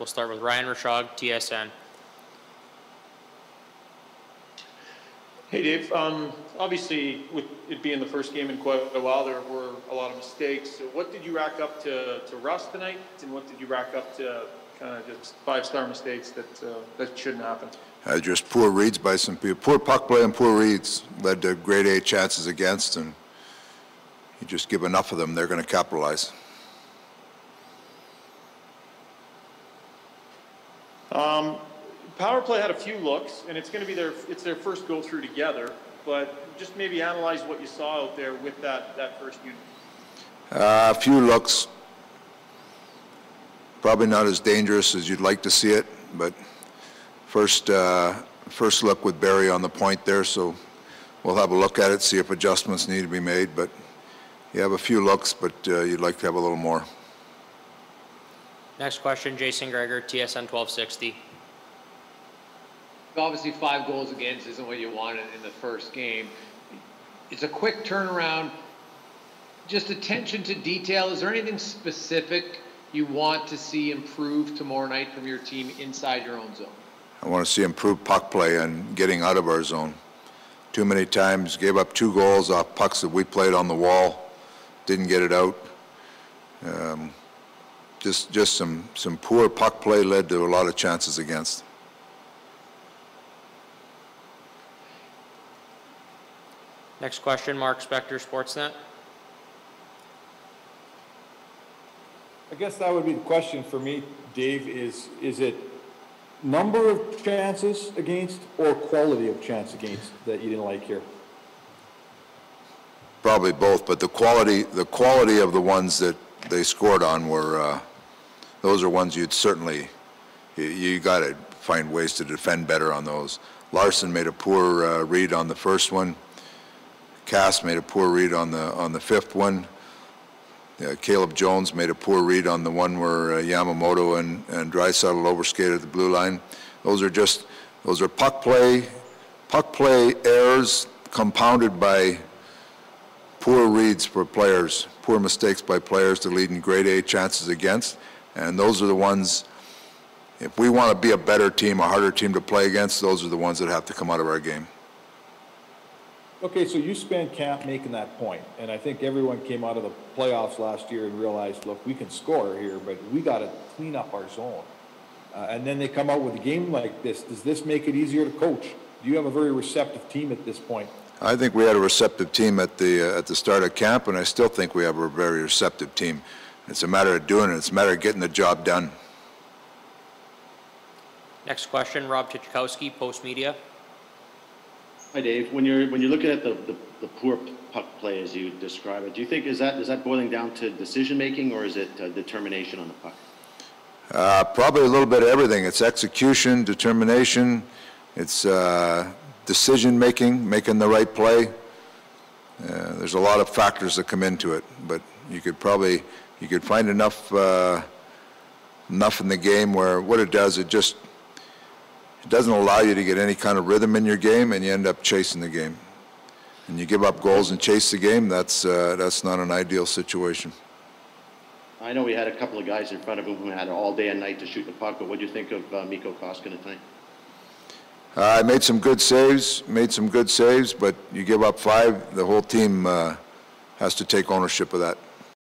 We'll start with Ryan Rishaug, TSN. Hey, Dave. Um, obviously, with it being the first game in quite a while, there were a lot of mistakes. So what did you rack up to, to rust tonight, and what did you rack up to kind of just five-star mistakes that uh, that shouldn't happen? Uh, just poor reads by some people. Poor puck play and poor reads led to grade A chances against, and you just give enough of them, they're going to capitalize. Um, power play had a few looks, and it's going to be their it's their first go through together. But just maybe analyze what you saw out there with that that first unit. Uh, a few looks, probably not as dangerous as you'd like to see it, but first uh, first look with Barrie on the point there, so we'll have a look at it, see if adjustments need to be made. But you have a few looks, but uh, you'd like to have a little more. Next question, Jason Gregor, TSN 1260. Obviously, five goals against isn't what you wanted in the first game. It's a quick turnaround. Just attention to detail. Is there anything specific you want to see improve tomorrow night from your team inside your own zone? I want to see improved puck play and getting out of our zone. Too many times, gave up two goals off pucks that we played on the wall, didn't get it out. Um, just, just some, some poor puck play led to a lot of chances against. Next question, Mark Spector, Sportsnet. I guess that would be the question for me, Dave, is, is it number of chances against or quality of chance against that you didn't like here? Probably both, but the quality, the quality of the ones that they scored on were, uh, those are ones you'd certainly, you, you got to find ways to defend better on those. Larsson made a poor uh, read on the first one. Cass made a poor read on the on the fifth one. Uh, Caleb Jones made a poor read on the one where uh, Yamamoto and and Draisaitl overskated the blue line. Those are just those are puck play, puck play errors compounded by poor reads for players, poor mistakes by players to lead in grade A chances against, and those are the ones. If we want to be a better team, a harder team to play against, those are the ones that have to come out of our game. Okay, so you spent camp making that point, and I think everyone came out of the playoffs last year and realized, look, we can score here, but we got to clean up our zone. Uh, and then they come out with a game like this. Does this make it easier to coach? Do you have a very receptive team at this point? I think we had a receptive team at the uh, at the start of camp, and I still think we have a very receptive team. It's a matter of doing it. It's a matter of getting the job done. Next question, Rob Tychkowski, Post Media. Hi, Dave. When you're when you're looking at the, the, the, poor puck play as you describe it, do you think is that is that boiling down to decision making or is it uh, determination on the puck? Uh, probably a little bit of everything. It's execution, determination, it's uh, decision making, making the right play. Uh, there's a lot of factors that come into it, but you could probably you could find enough uh, enough in the game where what it does it just it doesn't allow you to get any kind of rhythm in your game, and you end up chasing the game. And you give up goals and chase the game. That's uh, that's not an ideal situation. I know we had a couple of guys in front of him who had all day and night to shoot the puck, but what do you think of uh, Mikko Koskinen tonight? I uh, made some good saves, made some good saves, but you give up five, the whole team uh, has to take ownership of that.